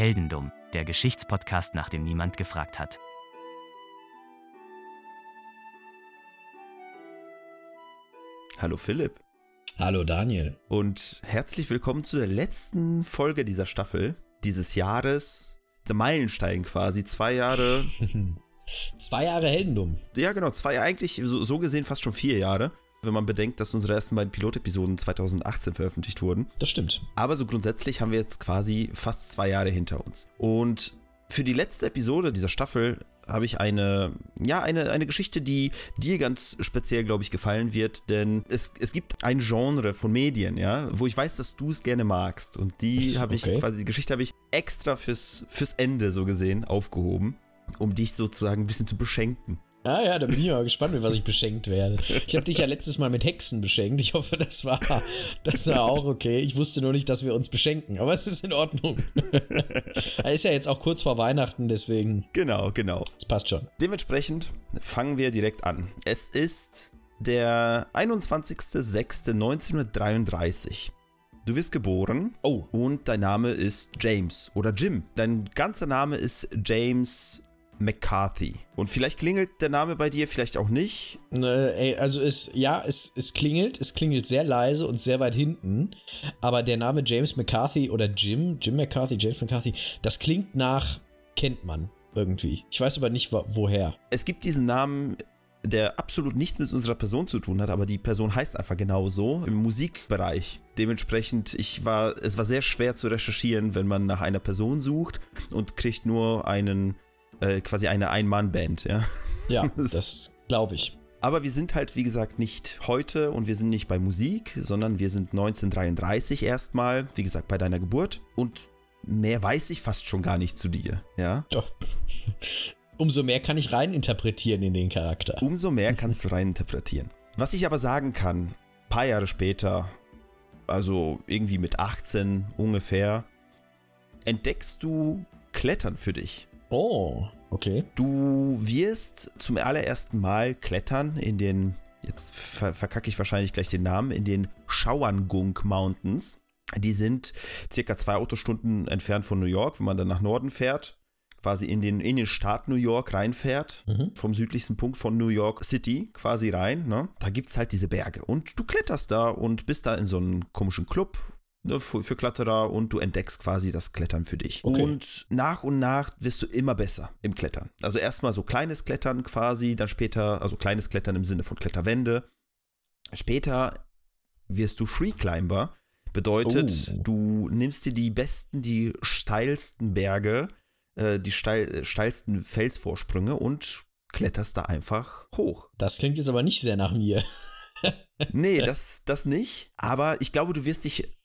Heldendum, der Geschichtspodcast, nach dem niemand gefragt hat. Hallo Philipp Hallo Daniel. und herzlich willkommen zu der letzten Folge dieser Staffel, dieses Jahres, der Meilenstein quasi, zwei Jahre, Zwei Jahre Heldendum. ja genau, zwei, eigentlich so, so gesehen fast schon vier Jahre, wenn man bedenkt, dass unsere ersten beiden Pilotepisoden 2018 veröffentlicht wurden. Das stimmt. Aber so grundsätzlich haben wir jetzt quasi fast zwei Jahre hinter uns. Und für die letzte Episode dieser Staffel habe ich eine, ja, eine, eine Geschichte, die dir ganz speziell, glaube ich, gefallen wird, denn es, es gibt ein Genre von Medien, ja, wo ich weiß, dass du es gerne magst. Und die habe ich Okay. quasi, die Geschichte habe ich extra fürs, fürs Ende so gesehen aufgehoben, um dich sozusagen ein bisschen zu beschenken. Ah ja, da bin ich mal gespannt, mit was ich beschenkt werde. Ich habe dich ja letztes Mal mit Hexen beschenkt. Ich hoffe, das war, das war auch okay. Ich wusste nur nicht, dass wir uns beschenken, aber es ist in Ordnung. Er ist ja jetzt auch kurz vor Weihnachten, deswegen, Genau, genau. es passt schon. Dementsprechend fangen wir direkt an. Es ist der 21.06.1933. Du wirst geboren Oh, und dein Name ist James oder Jim. Dein ganzer Name ist James McCarthy. Und vielleicht klingelt der Name bei dir, vielleicht auch nicht. äh, ey, also es, ja, es, es klingelt, es klingelt sehr leise und sehr weit hinten, aber der Name James McCarthy oder Jim, Jim McCarthy, James McCarthy, das klingt nach, kennt man irgendwie. Ich weiß aber nicht, wo- woher. Es gibt diesen Namen, der absolut nichts mit unserer Person zu tun hat, aber die Person heißt einfach genauso im Musikbereich. Dementsprechend, ich war, es war sehr schwer zu recherchieren, wenn man nach einer Person sucht und kriegt nur einen, äh, quasi eine Ein-Mann-Band, ja. Ja, Das- glaube ich. Aber wir sind halt, wie gesagt, nicht heute und wir sind nicht bei Musik, sondern wir sind 1933 erstmal, wie gesagt, bei deiner Geburt. Und mehr weiß ich fast schon gar nicht zu dir, ja. Doch. Umso mehr kann ich reininterpretieren in den Charakter. Umso mehr kannst du reininterpretieren. Was ich aber sagen kann, paar Jahre später, also irgendwie mit 18 ungefähr, entdeckst du Klettern für dich. Oh, okay. Du wirst zum allerersten Mal klettern in den, jetzt ver verkacke ich wahrscheinlich gleich den Namen, in den Schauangung Mountains. Die sind circa zwei Autostunden entfernt von New York, wenn man dann nach Norden fährt, quasi in den, in den Staat New York reinfährt, Mhm. vom südlichsten Punkt von New York City quasi rein. Ne? Da gibt es halt diese Berge und du kletterst da und bist da in so einem komischen Club für, für Kletterer und du entdeckst quasi das Klettern für dich. Okay. Und nach und nach wirst du immer besser im Klettern. Also erstmal so kleines Klettern quasi, dann später, also kleines Klettern im Sinne von Kletterwände. Später wirst du Free Climber. Bedeutet, Oh. du nimmst dir die besten, die steilsten Berge, äh, die steil, äh, steilsten Felsvorsprünge und kletterst da einfach hoch. Das klingt jetzt aber nicht sehr nach mir. Nee, das, das nicht. Aber ich glaube, du wirst dich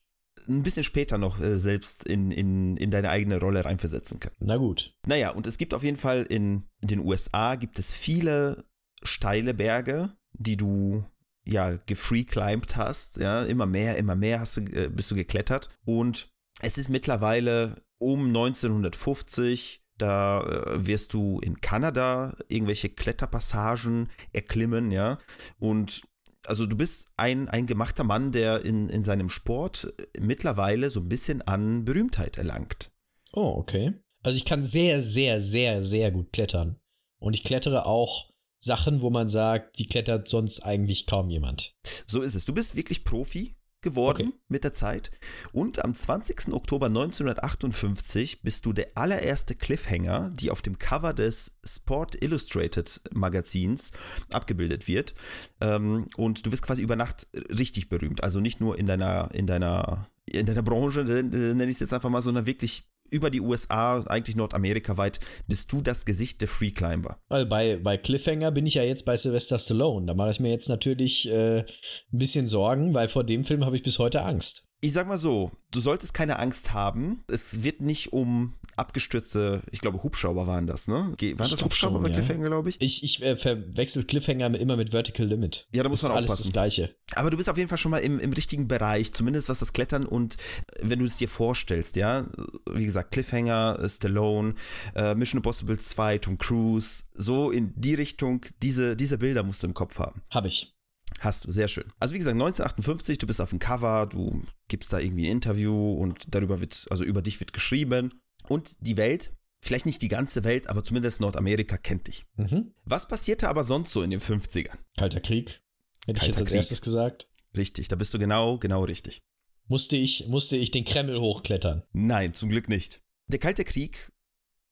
ein bisschen später noch äh, selbst in, in, in deine eigene Rolle reinversetzen können. Na gut. Naja, und es gibt auf jeden Fall in, in den USA gibt es viele steile Berge, die du ja gefreeclimbed hast. Ja, immer mehr, immer mehr hast du, äh, bist du geklettert. Und es ist mittlerweile um 1950, da äh, wirst du in Kanada irgendwelche Kletterpassagen erklimmen, ja. Und also du bist ein, ein gemachter Mann, der in, in seinem Sport mittlerweile so ein bisschen an Berühmtheit erlangt. Oh, okay. Also ich kann sehr, sehr, sehr, sehr gut klettern. Und ich klettere auch Sachen, wo man sagt, die klettert sonst eigentlich kaum jemand. So ist es. Du bist wirklich Profi geworden Okay. mit der Zeit. Und am 20. Oktober 1958 bist du der allererste Cliffhanger, die auf dem Cover des Sport Illustrated Magazins abgebildet wird. Ähm, und du wirst quasi über Nacht richtig berühmt. Also nicht nur in deiner, in deiner, in deiner Branche, äh, nenne ich es jetzt einfach mal, sondern wirklich über die USA, eigentlich Nordamerika weit, bist du das Gesicht der Free Climber. Weil bei, bei Cliffhanger bin ich ja jetzt bei Sylvester Stallone. Da mache ich mir jetzt natürlich äh, ein bisschen Sorgen, weil vor dem Film habe ich bis heute Angst. Ich sag mal so, du solltest keine Angst haben. Es wird nicht um abgestürzte, ich glaube Hubschrauber waren das, ne? Ge- Waren das Hubschrauber bei ja. Cliffhanger, glaube ich? Ich, ich äh, verwechsel Cliffhanger immer mit Vertical Limit. Ja, da muss ist man alles aufpassen. das Gleiche. Aber du bist auf jeden Fall schon mal im, im richtigen Bereich, zumindest was das Klettern und äh, wenn du es dir vorstellst, ja, wie gesagt, Cliffhanger, äh, Stallone, äh, Mission Impossible 2, Tom Cruise, so in die Richtung, diese, diese Bilder musst du im Kopf haben. Habe ich. Hast du, sehr schön. Also wie gesagt, 1958, du bist auf dem Cover, du gibst da irgendwie ein Interview und darüber wird, also über dich wird geschrieben. Und die Welt, vielleicht nicht die ganze Welt, aber zumindest Nordamerika kennt dich. Mhm. Was passierte aber sonst so in den 50ern? Kalter Krieg. Hätte ich Kalter jetzt als Krieg. erstes gesagt. Richtig, da bist du genau, genau richtig. Musste ich, musste ich den Kreml hochklettern. Nein, zum Glück nicht. Der Kalte Krieg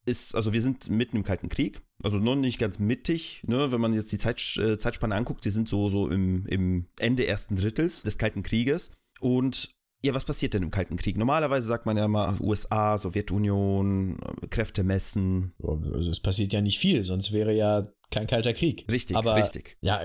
ist, also wir sind mitten im Kalten Krieg, also noch nicht ganz mittig, ne, wenn man jetzt die Zeit, äh, Zeitspanne anguckt, die sind so, so im, im Ende ersten Drittels des Kalten Krieges. Und ja, was passiert denn im Kalten Krieg? Normalerweise sagt man ja mal USA, Sowjetunion, äh, Kräfte messen. Es passiert ja nicht viel, sonst wäre ja kein kalter Krieg. Richtig, Aber richtig. ja,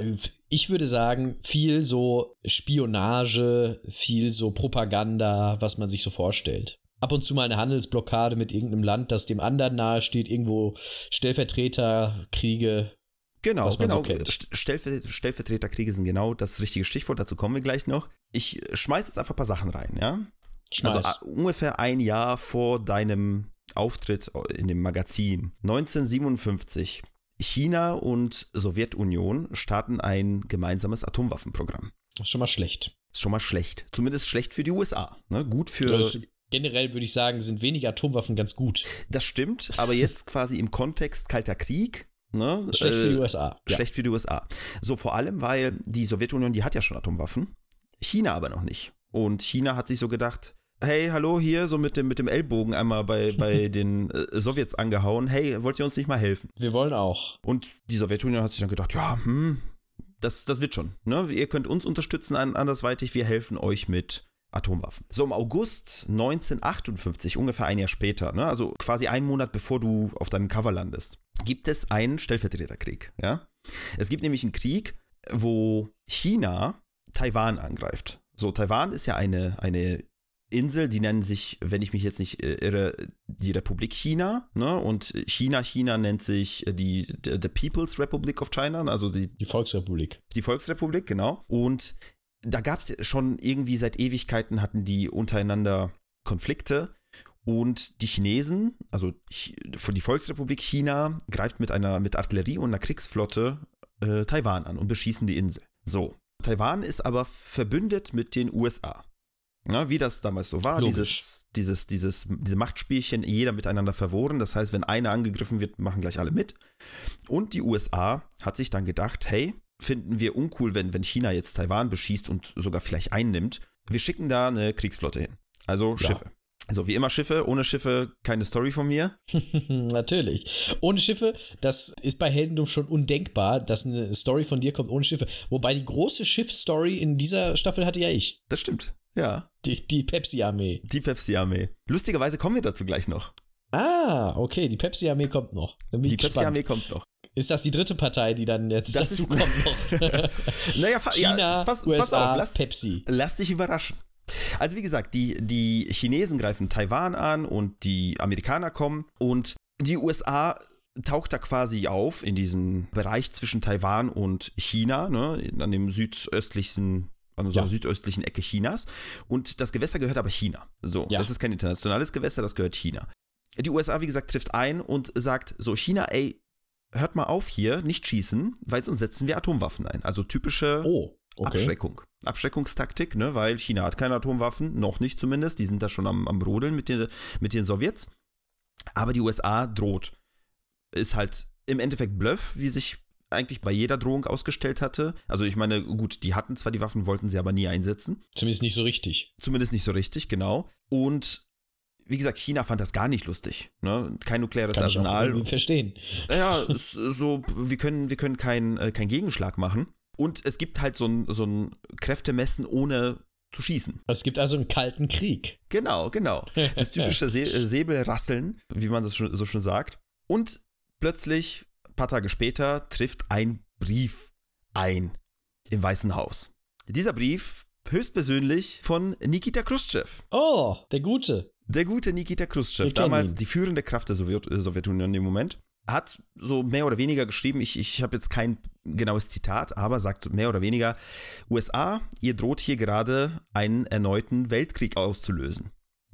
ich würde sagen, viel so Spionage, viel so Propaganda, was man sich so vorstellt. Ab und zu mal eine Handelsblockade mit irgendeinem Land, das dem anderen nahe steht, irgendwo Stellvertreterkriege. Genau, genau. so Stellver Stellvertreterkriege sind genau das richtige Stichwort, dazu kommen wir gleich noch. Ich schmeiß jetzt einfach ein paar Sachen rein, ja? Schmeiß. Also a- ungefähr ein Jahr vor deinem Auftritt in dem Magazin. 1957. China und Sowjetunion starten ein gemeinsames Atomwaffenprogramm. ist schon mal schlecht. Ist schon mal schlecht. Zumindest schlecht für die USA. Ne? Gut für. Also, generell würde ich sagen, sind wenige Atomwaffen ganz gut. das stimmt, aber jetzt quasi im Kontext Kalter Krieg. Ne? Schlecht für die Äh, USA. Ja. Schlecht für die USA. So vor allem, weil die Sowjetunion, die hat ja schon Atomwaffen, China aber noch nicht. Und China hat sich so gedacht, hey, hallo, hier so mit dem, mit dem Ellbogen einmal bei, bei den äh, Sowjets angehauen, hey, wollt ihr uns nicht mal helfen? Wir wollen auch. Und die Sowjetunion hat sich dann gedacht, ja, hm, das, das wird schon. Ne? Ihr könnt uns unterstützen an, andersweitig, wir helfen euch mit Atomwaffen. So im August 1958, ungefähr ein Jahr später, ne? also quasi einen Monat bevor du auf deinem Cover landest, gibt es einen Stellvertreterkrieg. Ja? Es gibt nämlich einen Krieg, wo China Taiwan angreift. So, Taiwan ist ja eine, eine Insel, die nennen sich, wenn ich mich jetzt nicht äh, irre, die Republik China, ne? Und China, China nennt sich äh, die the, the People's Republic of China, also die, Die Volksrepublik. die Volksrepublik, genau. Und da gab es schon irgendwie seit Ewigkeiten hatten die untereinander Konflikte. Und die Chinesen, also die Volksrepublik China, greift mit einer mit Artillerie und einer Kriegsflotte äh, Taiwan an und beschießen die Insel. So. Taiwan ist aber verbündet mit den USA. Ja, wie das damals so war, Logisch. dieses, dieses, dieses, diese Machtspielchen, jeder miteinander verworen. Das heißt, wenn einer angegriffen wird, machen gleich alle mit. Und die USA hat sich dann gedacht, hey, finden wir uncool, wenn, wenn China jetzt Taiwan beschießt und sogar vielleicht einnimmt. Wir schicken da eine Kriegsflotte hin. Also Ja. Schiffe. Also wie immer Schiffe, ohne Schiffe keine Story von mir. Natürlich. Ohne Schiffe, das ist bei Heldendum schon undenkbar, dass eine Story von dir kommt ohne Schiffe. Wobei die große Schiffsstory in dieser Staffel hatte ja ich. Das stimmt. Ja. Die, die Pepsi-Armee. Die Pepsi-Armee. Lustigerweise kommen wir dazu gleich noch. Ah, okay, die Pepsi-Armee kommt noch. Die. Pepsi-Armee kommt noch. Ist das die dritte Partei, die dann jetzt Das dazu ist- kommt noch? Naja, China, ja, pass, USA, pass auf, lass, Pepsi. lass dich überraschen. Also wie gesagt, die, die Chinesen greifen Taiwan an und die Amerikaner kommen und die USA taucht da quasi auf in diesem Bereich zwischen Taiwan und China, ne, an dem südöstlichen an Ja. südöstlichen Ecke Chinas. Und das Gewässer gehört aber China. So, Ja. das ist kein internationales Gewässer, das gehört China. Die USA, wie gesagt, trifft ein und sagt so, China, ey, hört mal auf hier, nicht schießen, weil sonst setzen wir Atomwaffen ein. Also typische Oh, okay. Abschreckung. Abschreckungstaktik, ne, weil China hat keine Atomwaffen, noch nicht zumindest, die sind da schon am, am Rodeln mit den, mit den Sowjets. Aber die USA droht. Ist halt im Endeffekt Bluff, wie sich eigentlich bei jeder Drohung ausgestellt hatte. Also ich meine, gut, die hatten zwar die Waffen, wollten sie aber nie einsetzen. Zumindest nicht so richtig. Zumindest nicht so richtig, genau. Und wie gesagt, China fand das gar nicht lustig. Ne? Kein nukleares Kann ich auch Arsenal. verstehen. Ja, so, wir können, wir können keinen äh, keinen Gegenschlag machen. Und es gibt halt so ein, so ein Kräftemessen ohne zu schießen. Es gibt also einen kalten Krieg. Genau, genau. Das typische Se äh, Säbelrasseln, wie man das schon, so schon sagt. Und plötzlich, ein paar Tage später, trifft ein Brief ein im Weißen Haus. Dieser Brief höchstpersönlich von Nikita Khrushchev. Oh, der Gute. Der gute Nikita Khrushchev, damals die führende Kraft der Sowjet äh, Sowjetunion im Moment, hat so mehr oder weniger geschrieben, ich, ich habe jetzt kein genaues Zitat, aber sagt mehr oder weniger, USA, ihr droht hier gerade einen erneuten Weltkrieg auszulösen.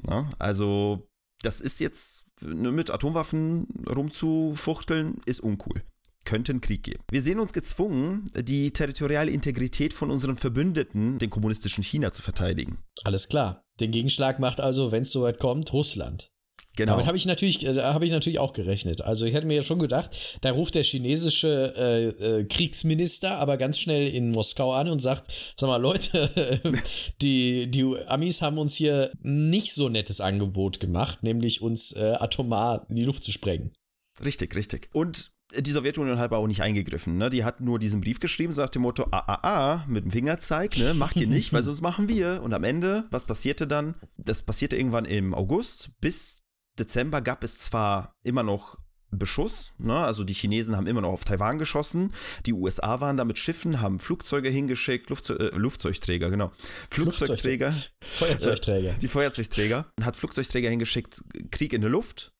Ja, also das ist jetzt nur mit Atomwaffen rumzufuchteln, ist uncool. Könnte einen Krieg geben. Wir sehen uns gezwungen, die territoriale Integrität von unseren Verbündeten, dem kommunistischen China, zu verteidigen. Alles klar. Den Gegenschlag macht also, wenn es soweit kommt, Russland. Genau. Damit habe ich natürlich, äh, habe ich natürlich auch gerechnet. Also ich hätte mir ja schon gedacht, da ruft der chinesische äh, äh, Kriegsminister aber ganz schnell in Moskau an und sagt, sag mal Leute, die, die Amis haben uns hier nicht so nettes Angebot gemacht, nämlich uns äh, atomar in die Luft zu sprengen. Richtig, richtig. Und die Sowjetunion hat aber auch nicht eingegriffen. Ne? Die hat nur diesen Brief geschrieben, so nach dem Motto, ah, ah, ah, mit dem Fingerzeig, ne? macht ihr nicht, weil sonst machen wir. Und am Ende, was passierte dann? Das passierte irgendwann im August. Bis Dezember gab es zwar immer noch Beschuss, ne? also die Chinesen haben immer noch auf Taiwan geschossen, die USA waren da mit Schiffen, haben Flugzeuge hingeschickt, Luftzeug, äh, Flugzeugträger, genau, Flugzeugträger, Feuerzeugträger, äh, die Feuerzeugträger, hat Flugzeugträger hingeschickt, Krieg in der Luft,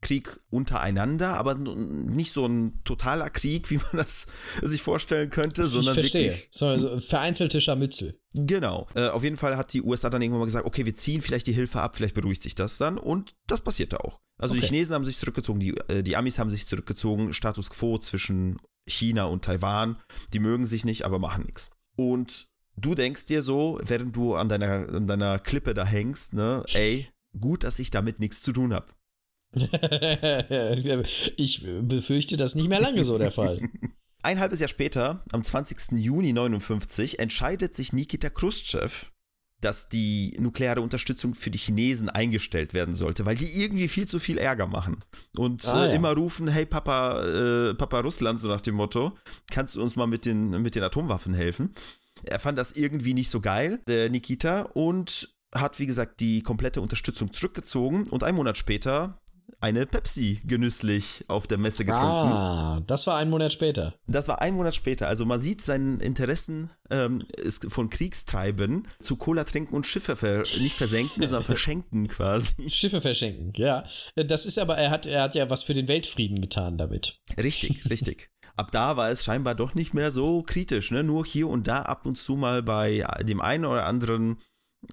Krieg untereinander, aber nicht so ein totaler Krieg, wie man das sich vorstellen könnte, ich sondern verstehe. wirklich So, also vereinzelte Scharmützel. Genau. Äh, auf jeden Fall hat die USA dann irgendwann mal gesagt, okay, wir ziehen vielleicht die Hilfe ab, vielleicht beruhigt sich das dann. Und das passierte auch. Also die Okay. Chinesen haben sich zurückgezogen, die, äh, die Amis haben sich zurückgezogen, Status quo zwischen China und Taiwan. Die mögen sich nicht, aber machen nichts. Und du denkst dir so, während du an deiner, an deiner Klippe da hängst, ne, ey, gut, dass ich damit nichts zu tun habe. ich befürchte, das ist nicht mehr lange so der Fall. Ein halbes Jahr später, am 20. Juni 59, entscheidet sich Nikita Khrushchev, dass die nukleare Unterstützung für die Chinesen eingestellt werden sollte, weil die irgendwie viel zu viel Ärger machen. Und Ah, äh, ja. immer rufen, hey Papa, äh, Papa Russland, so nach dem Motto, kannst du uns mal mit den, mit den Atomwaffen helfen? Er fand das irgendwie nicht so geil, der Nikita, und hat, wie gesagt, die komplette Unterstützung zurückgezogen und einen Monat später eine Pepsi genüsslich auf der Messe getrunken. Ah, das war ein Monat später. Das war ein Monat später. Also man sieht seinen Interessen ähm, ist von Kriegstreiben zu Cola trinken und Schiffe ver nicht versenken, sondern verschenken quasi. Schiffe verschenken, ja. Das ist aber, er hat, er hat ja was für den Weltfrieden getan damit. Richtig, richtig. Ab da war es scheinbar doch nicht mehr so kritisch, ne? Nur hier und da ab und zu mal bei dem einen oder anderen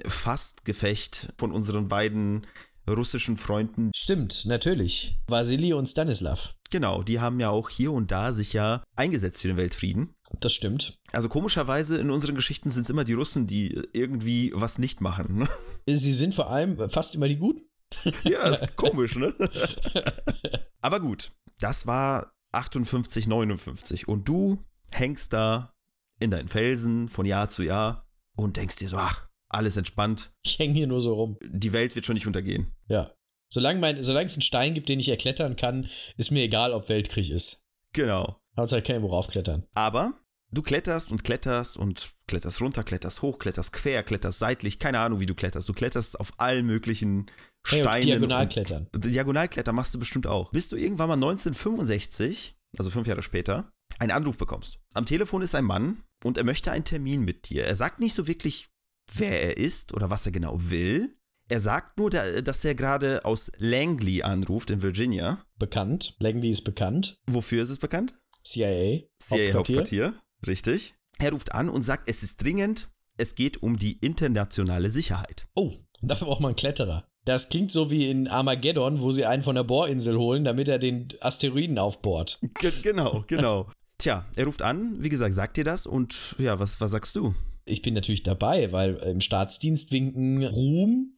Fastgefecht von unseren beiden russischen Freunden. Stimmt, natürlich. Vasili und Stanislav. Genau, die haben ja auch hier und da sich ja eingesetzt für den Weltfrieden. Das stimmt. Also komischerweise in unseren Geschichten sind es immer die Russen, die irgendwie was nicht machen. Ne? Sie sind vor allem fast immer die Guten. Ja, ist komisch, ne? Aber gut, das war 58, 59 und du hängst da in deinen Felsen von Jahr zu Jahr und denkst dir so, ach, alles entspannt, Ich hänge hier nur so rum. die Welt wird schon nicht untergehen. Ja. Solange, mein, solange es einen Stein gibt, den ich erklettern kann, ist mir egal, ob Weltkrieg ist. Genau. Hauptsache kann ich worauf klettern. Aber du kletterst und kletterst und kletterst runter, kletterst hoch, kletterst quer, kletterst seitlich, keine Ahnung, wie du kletterst. Du kletterst auf allen möglichen Hey, Steinen. diagonal und- klettern. Diagonalkletter machst du bestimmt auch. Bis du irgendwann mal 1965, also fünf Jahre später, einen Anruf bekommst. Am Telefon ist ein Mann und er möchte einen Termin mit dir. Er sagt nicht so wirklich, wer er ist oder was er genau will. Er sagt nur, da- dass er gerade aus Langley anruft in Virginia. Bekannt. Langley ist bekannt. Wofür ist es bekannt? CIA. CIA-Hauptquartier. Richtig. Er ruft an und sagt, es ist dringend. Es geht um die internationale Sicherheit. Oh, dafür braucht man einen Kletterer. Das klingt so wie in Armageddon, wo sie einen von der Bohrinsel holen, damit er den Asteroiden aufbohrt. Ge genau, genau. Tja, er ruft an, wie gesagt, sagt dir das und ja, was, was sagst du? Ich bin natürlich dabei, weil im Staatsdienst winken Ruhm,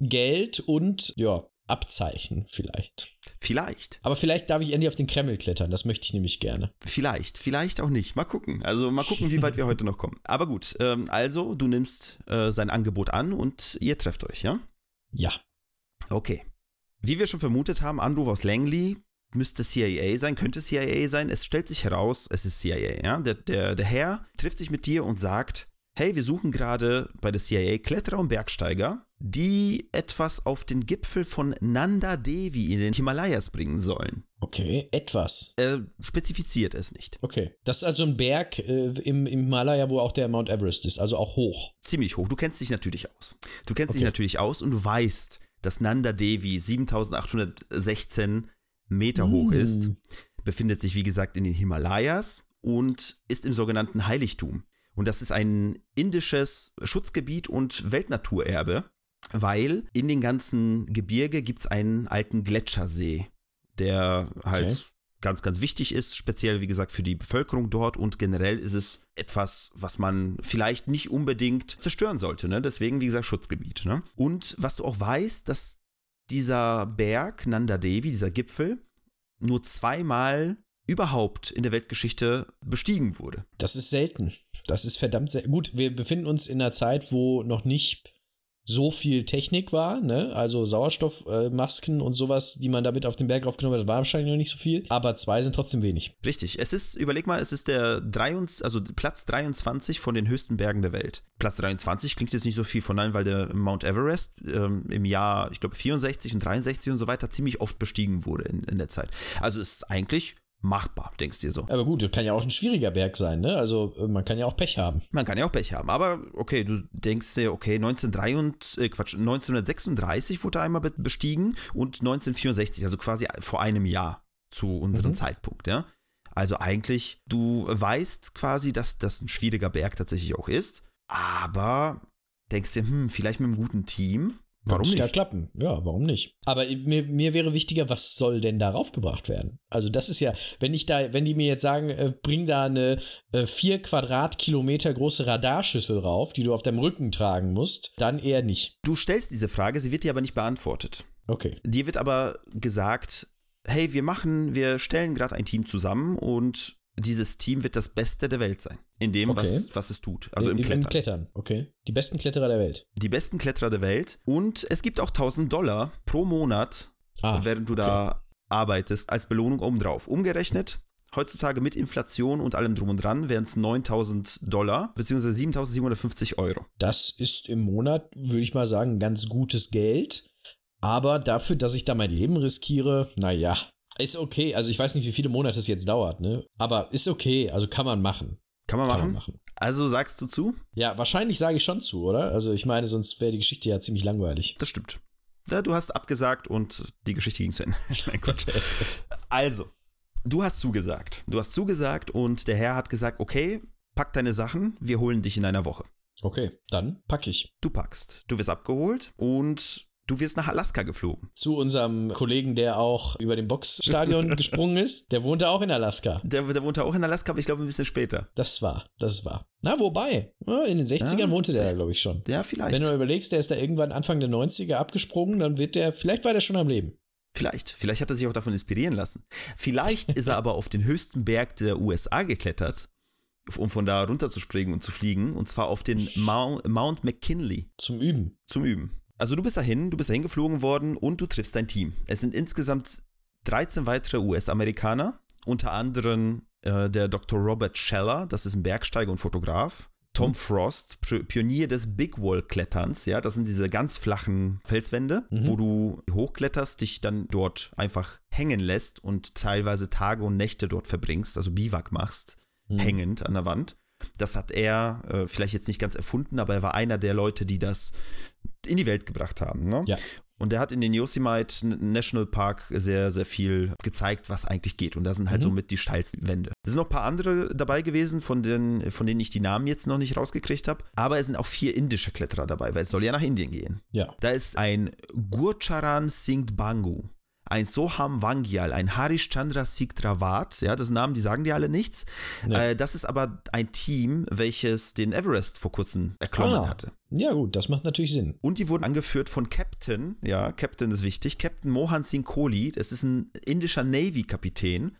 Geld und ja, Abzeichen vielleicht. Vielleicht. Aber vielleicht darf ich endlich auf den Kreml klettern, das möchte ich nämlich gerne. Vielleicht, vielleicht auch nicht. Mal gucken. Also mal gucken, wie weit wir heute noch kommen. Aber gut, ähm, also du nimmst äh, sein Angebot an und ihr trefft euch, ja? Ja. Okay. Wie wir schon vermutet haben, Anruf aus Langley müsste CIA sein, könnte CIA sein. Es stellt sich heraus, es ist CIA, ja? Der, der, der Herr trifft sich mit dir und sagt, hey, wir suchen gerade bei der CIA Kletterer und Bergsteiger, die etwas auf den Gipfel von Nanda Devi in den Himalayas bringen sollen. Okay, etwas. Er spezifiziert es nicht. Okay. Das ist also ein Berg äh, im, im Himalaya, wo auch der Mount Everest ist, also auch hoch. ziemlich hoch. Du kennst dich natürlich aus. Du kennst dich Okay. natürlich aus und du weißt, dass Nanda Devi 7816 Meter hoch ist, Mm. befindet sich wie gesagt in den Himalayas und ist im sogenannten Heiligtum. Und das ist ein indisches Schutzgebiet und Weltnaturerbe, weil in den ganzen Gebirge gibt es einen alten Gletschersee, der halt Okay. ganz, ganz wichtig ist, speziell wie gesagt für die Bevölkerung dort und generell ist es etwas, was man vielleicht nicht unbedingt zerstören sollte. Ne? Deswegen, wie gesagt, Schutzgebiet. Ne? Und was du auch weißt, dass dieser Berg, Nanda Devi, dieser Gipfel, nur zweimal überhaupt in der Weltgeschichte bestiegen wurde. Das ist selten. Das ist verdammt selten. Gut, wir befinden uns in einer Zeit, wo noch nicht so viel Technik war, ne? Also Sauerstoffmasken äh, und sowas, die man damit auf den Berg raufgenommen hat, war wahrscheinlich noch nicht so viel. Aber zwei sind trotzdem wenig. Richtig. Es ist, überleg mal, es ist der 23, also Platz 23 von den höchsten Bergen der Welt. Platz 23 klingt jetzt nicht so viel von nein, weil der Mount Everest ähm, im Jahr, ich glaube, 64 und 63 und so weiter ziemlich oft bestiegen wurde in, in der Zeit. Also es ist eigentlich machbar, denkst du dir so. Aber gut, kann ja auch ein schwieriger Berg sein, ne? Also äh, man kann ja auch Pech haben. Man kann ja auch Pech haben. Aber okay, du denkst dir, okay, 1933, äh, Quatsch, 1936 wurde er einmal bestiegen und 1964, also quasi vor einem Jahr zu unserem mhm. Zeitpunkt, ja. Also eigentlich, du weißt quasi, dass das ein schwieriger Berg tatsächlich auch ist, aber denkst dir, hm, vielleicht mit einem guten Team Warum nicht? ja klappen. Ja, warum nicht? Aber mir, mir wäre wichtiger, was soll denn darauf gebracht werden? Also das ist ja, wenn ich da, wenn die mir jetzt sagen, äh, bring da eine äh, vier Quadratkilometer große Radarschüssel rauf, die du auf deinem Rücken tragen musst, dann eher nicht. Du stellst diese Frage, sie wird dir aber nicht beantwortet. Okay. Dir wird aber gesagt, hey, wir machen, wir stellen gerade ein Team zusammen und dieses Team wird das Beste der Welt sein. In dem, okay. was, was es tut. Also im, im Klettern. Im Klettern, okay. Die besten Kletterer der Welt. Die besten Kletterer der Welt. Und es gibt auch 1000 Dollar pro Monat, ah, während du okay. da arbeitest, als Belohnung obendrauf. Umgerechnet, heutzutage mit Inflation und allem drum und dran, wären es 9000 Dollar, beziehungsweise 7750 Euro. Das ist im Monat, würde ich mal sagen, ganz gutes Geld. Aber dafür, dass ich da mein Leben riskiere, naja, ist okay. Also ich weiß nicht, wie viele Monate es jetzt dauert, ne? Aber ist okay. Also kann man machen. Kann man, kann machen? man machen? Also sagst du zu? Ja, wahrscheinlich sage ich schon zu, oder? Also ich meine, sonst wäre die Geschichte ja ziemlich langweilig. Das stimmt. Ja, du hast abgesagt und die Geschichte ging zu Ende. Nein, Gott. also, du hast zugesagt. Du hast zugesagt und der Herr hat gesagt, okay, pack deine Sachen, wir holen dich in einer Woche. Okay, dann pack ich. Du packst. Du wirst abgeholt und Du wirst nach Alaska geflogen. Zu unserem Kollegen, der auch über dem Boxstadion gesprungen ist. Der wohnte auch in Alaska. Der, der wohnte auch in Alaska, aber ich glaube ein bisschen später. Das war, das war. Na, wobei, in den 60ern ja, wohnte der glaube ich, schon. Ja, vielleicht. Wenn du überlegst, der ist da irgendwann Anfang der 90er abgesprungen, dann wird der, vielleicht war der schon am Leben. Vielleicht. Vielleicht hat er sich auch davon inspirieren lassen. Vielleicht ist er aber auf den höchsten Berg der USA geklettert um von da runterzuspringen und zu fliegen, und zwar auf den Mount, Mount McKinley. Zum Üben. Zum Üben. Also du bist dahin, du bist dahin geflogen worden und du triffst dein Team. Es sind insgesamt 13 weitere US-Amerikaner, unter anderem äh, der Dr. Robert Scheller, das ist ein Bergsteiger und Fotograf. Tom mhm. Frost, Pionier des Big Wall Kletterns, ja, das sind diese ganz flachen Felswände, mhm. wo du hochkletterst, dich dann dort einfach hängen lässt und teilweise Tage und Nächte dort verbringst, also Biwak machst, mhm. hängend an der Wand. Das hat er äh, vielleicht jetzt nicht ganz erfunden, aber er war einer der Leute, die das in die Welt gebracht haben. Ne? Ja. Und er hat in den Yosemite National Park sehr, sehr viel gezeigt, was eigentlich geht. Und da sind halt mhm. somit die steilsten Wände. Es sind noch ein paar andere dabei gewesen, von denen, von denen ich die Namen jetzt noch nicht rausgekriegt habe. Aber es sind auch vier indische Kletterer dabei, weil es soll ja nach Indien gehen. Ja. Da ist ein Gurcharan Singh Bangu ein Soham Wangyal, ein Harish Chandra Sikdrawat, ja, das Namen, die sagen dir alle nichts. Ja. Äh, das ist aber ein Team, welches den Everest vor kurzem erklommen ah. hatte. Ja, gut, das macht natürlich Sinn. Und die wurden angeführt von Captain, ja, Captain ist wichtig, Captain Mohan Singh Kohli, das ist ein indischer Navy-Kapitän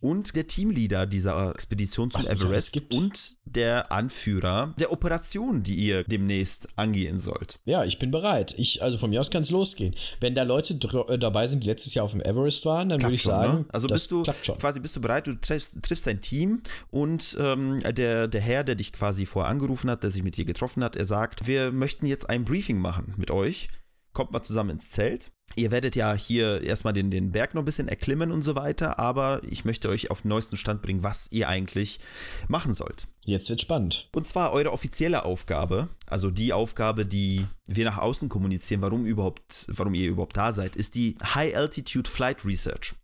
und der Teamleader dieser Expedition zum Was Everest und der Anführer der Operation, die ihr demnächst angehen sollt. Ja, ich bin bereit. Ich, also von mir aus kann es losgehen. Wenn da Leute äh, dabei sind, die letztes Jahr auf dem Everest waren, dann würde ich schon, sagen, ne? also bist du quasi bist du bereit, du triffst, triffst dein Team und ähm, der, der Herr, der dich quasi vorher angerufen hat, der sich mit dir getroffen hat, er sagt, wir möchten jetzt ein Briefing machen mit euch kommt mal zusammen ins Zelt. Ihr werdet ja hier erstmal den, den Berg noch ein bisschen erklimmen und so weiter, aber ich möchte euch auf den neuesten Stand bringen, was ihr eigentlich machen sollt. Jetzt wird spannend. Und zwar eure offizielle Aufgabe, also die Aufgabe, die wir nach außen kommunizieren, warum überhaupt, warum ihr überhaupt da seid, ist die High Altitude Flight Research.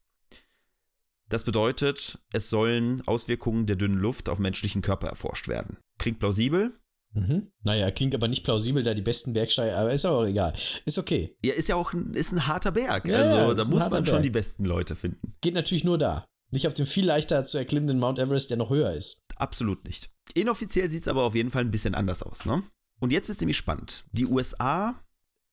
Das bedeutet, es sollen Auswirkungen der dünnen Luft auf menschlichen Körper erforscht werden. Klingt plausibel? Mhm. Naja, klingt aber nicht plausibel, da die besten Bergsteiger, aber ist auch egal. Ist okay. Ja, ist ja auch ein, ist ein harter Berg. Ja, also da muss man schon Berg. die besten Leute finden. Geht natürlich nur da. Nicht auf dem viel leichter zu erklimmenden Mount Everest, der noch höher ist. Absolut nicht. Inoffiziell sieht es aber auf jeden Fall ein bisschen anders aus, ne? Und jetzt ist nämlich spannend. Die USA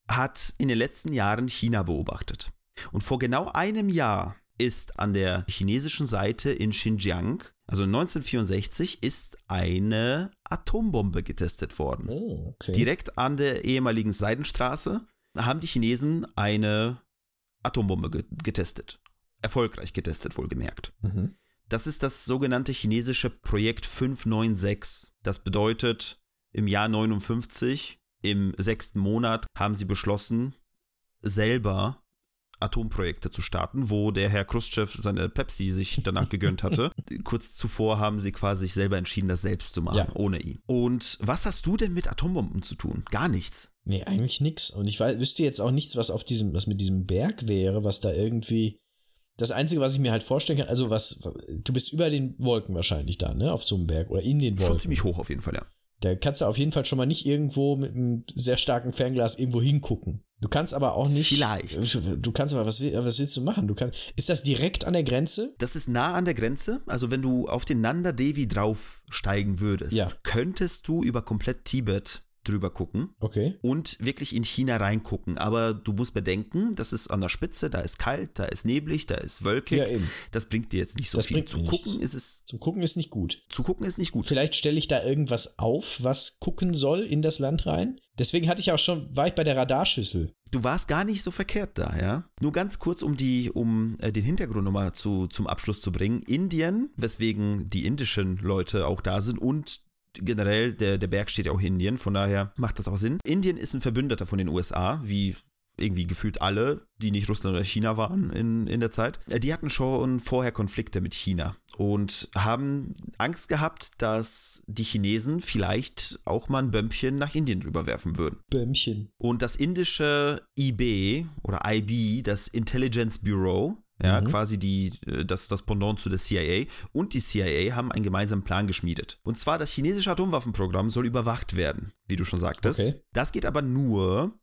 hat in den letzten Jahren China beobachtet. Und vor genau einem Jahr ist an der chinesischen Seite in Xinjiang, also 1964, ist eine Atombombe getestet worden. Oh, okay. Direkt an der ehemaligen Seidenstraße haben die Chinesen eine Atombombe ge getestet. Erfolgreich getestet, wohlgemerkt. Mhm. Das ist das sogenannte chinesische Projekt 596. Das bedeutet, im Jahr 59, im sechsten Monat, haben sie beschlossen, selber Atomprojekte zu starten, wo der Herr Khrushchev seine Pepsi sich danach gegönnt hatte. Kurz zuvor haben sie quasi sich selber entschieden, das selbst zu machen, Ja. ohne ihn. Und was hast du denn mit Atombomben zu tun? Gar nichts. Nee, eigentlich nix. Und ich weiß, wüsste jetzt auch nichts, was auf diesem, was mit diesem Berg wäre, was da irgendwie. Das Einzige, was ich mir halt vorstellen kann, also was, du bist über den Wolken wahrscheinlich da, ne? Auf so einem Berg oder in den Wolken. Schon ziemlich hoch auf jeden Fall, ja. Da kannst du auf jeden Fall schon mal nicht irgendwo mit einem sehr starken Fernglas irgendwo hingucken. Du kannst aber auch nicht. Vielleicht. Du kannst aber, was, was willst du machen? Du kannst, ist das direkt an der Grenze? Das ist nah an der Grenze. Also wenn du auf den Nanda Devi draufsteigen würdest, Ja. könntest du über komplett Tibet drüber gucken Okay. und wirklich in China reingucken. Aber du musst bedenken, das ist an der Spitze, da ist kalt, da ist neblig, da ist wölkig. Ja, eben. Das bringt dir jetzt nicht so Das viel. Zu mir gucken nichts. ist es, Zum Gucken ist nicht gut. zu gucken ist nicht gut. Vielleicht stelle ich da irgendwas auf, was gucken soll in das Land rein. Deswegen hatte ich auch schon, war ich bei der Radarschüssel. Du warst gar nicht so verkehrt da, ja. Nur ganz kurz, um die, um äh, den Hintergrund nochmal zu, zum Abschluss zu bringen. Indien, weswegen die indischen Leute auch da sind und generell der, der Berg steht ja auch in Indien, von daher macht das auch Sinn. Indien ist ein Verbündeter von den USA, wie irgendwie gefühlt alle, die nicht Russland oder China waren in, in der Zeit. Äh, Die hatten schon vorher Konflikte mit China und haben Angst gehabt, dass die Chinesen vielleicht auch mal ein Bömpchen nach Indien rüberwerfen würden. Bömmchen. Und das indische IB oder IB, das Intelligence Bureau, ja, Mhm. quasi die, äh, das, das Pendant zu der CIA und die CIA haben einen gemeinsamen Plan geschmiedet. Und zwar das chinesische Atomwaffenprogramm soll überwacht werden, wie du schon sagtest. Okay. Das geht aber nur,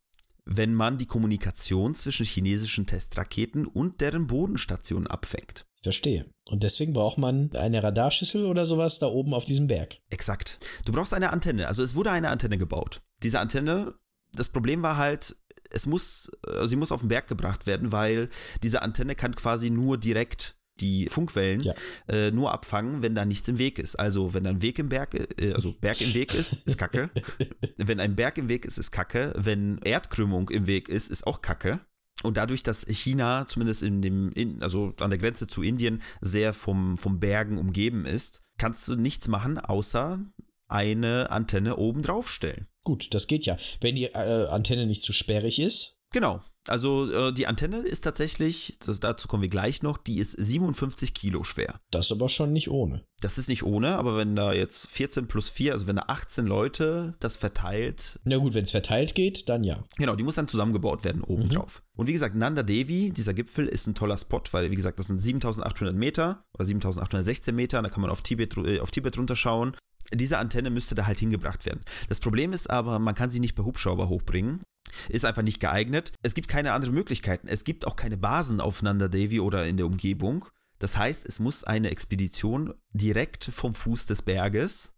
wenn man die Kommunikation zwischen chinesischen Testraketen und deren Bodenstationen abfängt. Verstehe. Und deswegen braucht man eine Radarschüssel oder sowas da oben auf diesem Berg. Exakt. Du brauchst eine Antenne. Also es wurde eine Antenne gebaut. Diese Antenne, das Problem war halt, es muss, äh, sie muss auf den Berg gebracht werden, weil diese Antenne kann quasi nur direkt die Funkwellen Ja. äh, nur abfangen, wenn da nichts im Weg ist. Also wenn da ein Weg im Berg, äh, also Berg im Weg ist, ist Kacke. wenn ein Berg im Weg ist, ist Kacke. Wenn Erdkrümmung im Weg ist, ist auch Kacke. Und dadurch, dass China zumindest in dem, in, also an der Grenze zu Indien sehr vom, vom Bergen umgeben ist, kannst du nichts machen, außer eine Antenne oben drauf stellen. Gut, das geht ja. Wenn die äh, Antenne nicht zu sperrig ist. Genau. Also äh, die Antenne ist tatsächlich, das, dazu kommen wir gleich noch, die ist 57 Kilo schwer. Das aber schon nicht ohne. Das ist nicht ohne, aber wenn da jetzt 14 plus 4, also wenn da 18 Leute das verteilt, Na gut, wenn es verteilt geht, dann ja. genau, die muss dann zusammengebaut werden obendrauf. Und wie gesagt, Nanda Devi, dieser Gipfel, ist ein toller Spot, weil, wie gesagt, das sind 7800 Meter oder 7816 Meter, da kann man auf Tibet, äh, auf Tibet runterschauen. Diese Antenne müsste da halt hingebracht werden. Das Problem ist aber, man kann sie nicht per Hubschrauber hochbringen. Ist einfach nicht geeignet. Es gibt keine anderen Möglichkeiten. Es gibt auch keine Basen auf Nanda Devi oder in der Umgebung. Das heißt, es muss eine Expedition direkt vom Fuß des Berges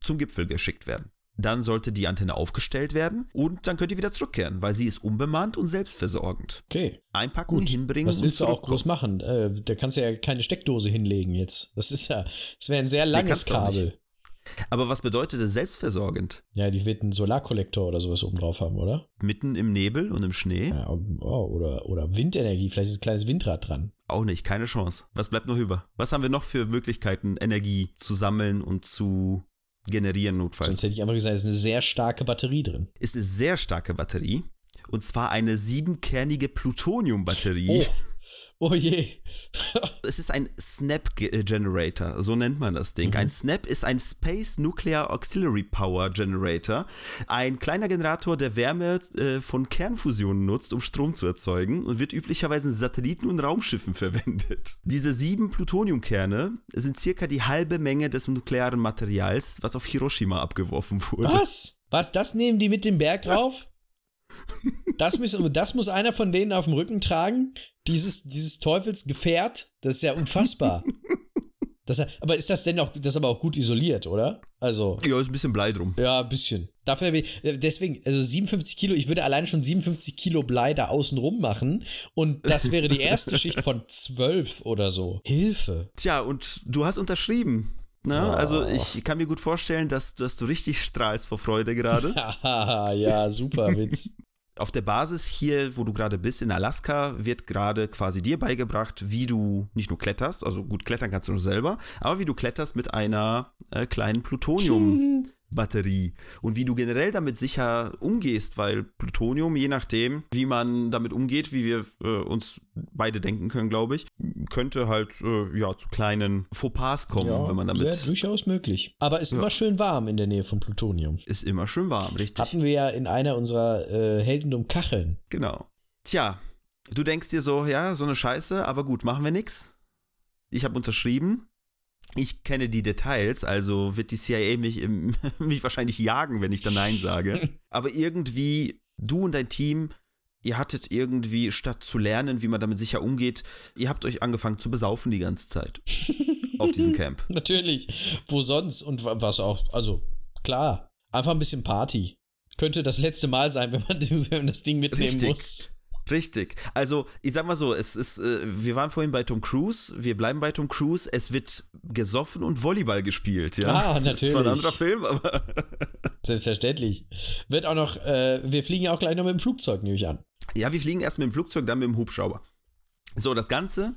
zum Gipfel geschickt werden. Dann sollte die Antenne aufgestellt werden und dann könnt ihr wieder zurückkehren, weil sie ist unbemannt und selbstversorgend. Okay. Einpacken und Gut. hinbringen. Was willst du auch groß machen? Äh, da kannst du ja keine Steckdose hinlegen jetzt. Das ist ja, das wäre ein sehr langes. Kabel. Aber was bedeutet es selbstversorgend? Ja, die wird einen Solarkollektor oder sowas oben drauf haben, oder? Mitten im Nebel und im Schnee? Ja, oh, oder, oder Windenergie, vielleicht ist ein kleines Windrad dran. Auch nicht, keine Chance. Was bleibt noch über? Was haben wir noch für Möglichkeiten, Energie zu sammeln und zu generieren notfalls? Sonst hätte ich einfach gesagt, es ist eine sehr starke Batterie drin. Ist eine sehr starke Batterie. Und zwar eine siebenkernige Plutonium-Batterie. Oh, oh je. Es ist ein Snap Ge- Generator, so nennt man das Ding. Mhm. Ein Snap ist ein Space Nuclear Auxiliary Power Generator. Ein kleiner Generator, der Wärme äh, von Kernfusion nutzt, um Strom zu erzeugen und wird üblicherweise in Satelliten und Raumschiffen verwendet. Diese sieben Plutoniumkerne sind circa die halbe Menge des nuklearen Materials, was auf Hiroshima abgeworfen wurde. Was? Was? Das nehmen die mit dem Berg rauf? Das, müssen, das muss einer von denen auf dem Rücken tragen? Dieses, dieses Teufelsgefährt? Das ist ja unfassbar. Das, aber ist das denn auch, das ist aber auch gut isoliert, oder? Also, Ja, ist ein bisschen Blei drum. ja, ein bisschen. Dafür, äh, deswegen, also 57 Kilo, ich würde alleine schon 57 Kilo Blei da außen rum machen und das wäre die erste Schicht von 12 oder so. Hilfe. Tja, und du hast unterschrieben. Ne? Oh. Also ich kann mir gut vorstellen, dass, dass du richtig strahlst vor Freude gerade. ja, super Witz. Auf der Basis hier, wo du gerade bist, in Alaska, wird gerade quasi dir beigebracht, wie du nicht nur kletterst, also gut klettern kannst du nur selber, aber wie du kletterst mit einer äh, kleinen Plutonium. Batterie und wie du generell damit sicher umgehst, weil Plutonium, je nachdem, wie man damit umgeht, wie wir äh, uns beide denken können, glaube ich, könnte halt äh, ja zu kleinen Fauxpas kommen, ja, wenn man damit. Ja, durchaus möglich. Aber ist immer schön warm in der Nähe von Plutonium. Ist immer schön warm, richtig. Hatten wir ja in einer unserer äh, Heldendum Kacheln. Genau. Tja, du denkst dir so, ja, so eine Scheiße, aber gut, machen wir nix. Ich habe unterschrieben. Ich kenne die Details, also wird die CIA mich, im, mich wahrscheinlich jagen, wenn ich da Nein sage. Aber irgendwie, du und dein Team, ihr hattet irgendwie, statt zu lernen, wie man damit sicher umgeht, ihr habt euch angefangen zu besaufen die ganze Zeit. auf diesem Camp. Natürlich. Wo sonst? Und wa- was auch, also klar, einfach ein bisschen Party. Könnte das letzte Mal sein, wenn man das Ding mitnehmen Richtig. muss. Richtig. Also, ich sag mal so, es ist, äh, wir waren vorhin bei Tom Cruise, wir bleiben bei Tom Cruise, es wird gesoffen und Volleyball gespielt, ja. Ah, Das ist zwar ein natürlich. anderer Film, aber Selbstverständlich. Wird auch noch, äh, wir fliegen ja auch gleich noch mit dem Flugzeug, nehme ich an. Ja, wir fliegen erst mit dem Flugzeug, dann mit dem Hubschrauber. So, das Ganze,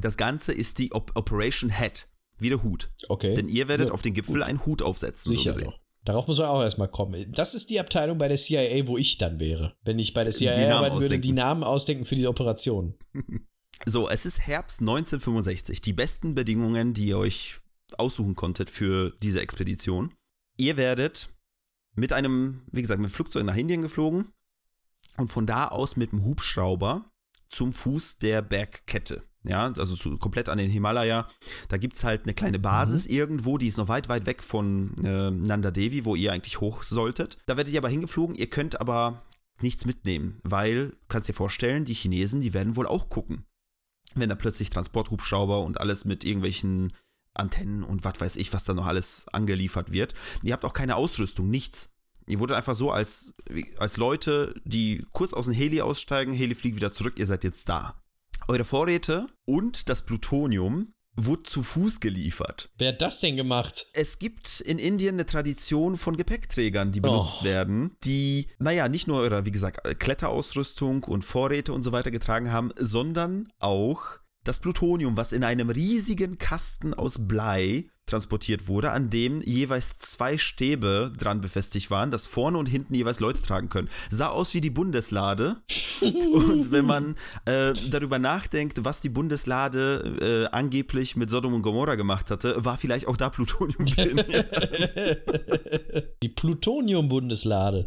das Ganze ist die Op Operation Head, wie der Hut. Okay. Denn ihr werdet Ja, auf den Gipfel einen Hut aufsetzen, Sicher so gesehen. doch. Darauf muss man auch erstmal kommen. Das ist die Abteilung bei der CIA, wo ich dann wäre. Wenn ich bei der CIA arbeiten würde, ausdenken. die Namen ausdenken für diese Operation. So, es ist Herbst 1965. Die besten Bedingungen, die ihr euch aussuchen konntet für diese Expedition. Ihr werdet mit einem, wie gesagt, mit Flugzeug nach Indien geflogen und von da aus mit dem Hubschrauber zum Fuß der Bergkette. Ja, also zu, komplett an den Himalaya. Da gibt es halt eine kleine Basis irgendwo, die ist noch weit, weit weg von äh, Nanda Devi, wo ihr eigentlich hoch solltet. Da werdet ihr aber hingeflogen, ihr könnt aber nichts mitnehmen, weil, kannst dir vorstellen, die Chinesen, die werden wohl auch gucken wenn da plötzlich Transporthubschrauber und alles mit irgendwelchen Antennen und was weiß ich, was da noch alles angeliefert wird. Ihr habt auch keine Ausrüstung, nichts. Ihr wurdet einfach so als, als Leute, die kurz aus dem Heli aussteigen, Heli fliegt wieder zurück, ihr seid jetzt da. Eure Vorräte und das Plutonium wurde zu Fuß geliefert. Wer hat das denn gemacht? Es gibt in Indien eine Tradition von Gepäckträgern, die benutzt Oh. werden, die, naja, nicht nur eure, wie gesagt, Kletterausrüstung und Vorräte und so weiter getragen haben, sondern auch das Plutonium, was in einem riesigen Kasten aus Blei transportiert wurde, an dem jeweils zwei Stäbe dran befestigt waren, dass vorne und hinten jeweils Leute tragen können. Sah aus wie die Bundeslade. und wenn man äh, darüber nachdenkt, was die Bundeslade äh, angeblich mit Sodom und Gomorra gemacht hatte, war vielleicht auch da Plutonium drin. Die Plutonium-Bundeslade.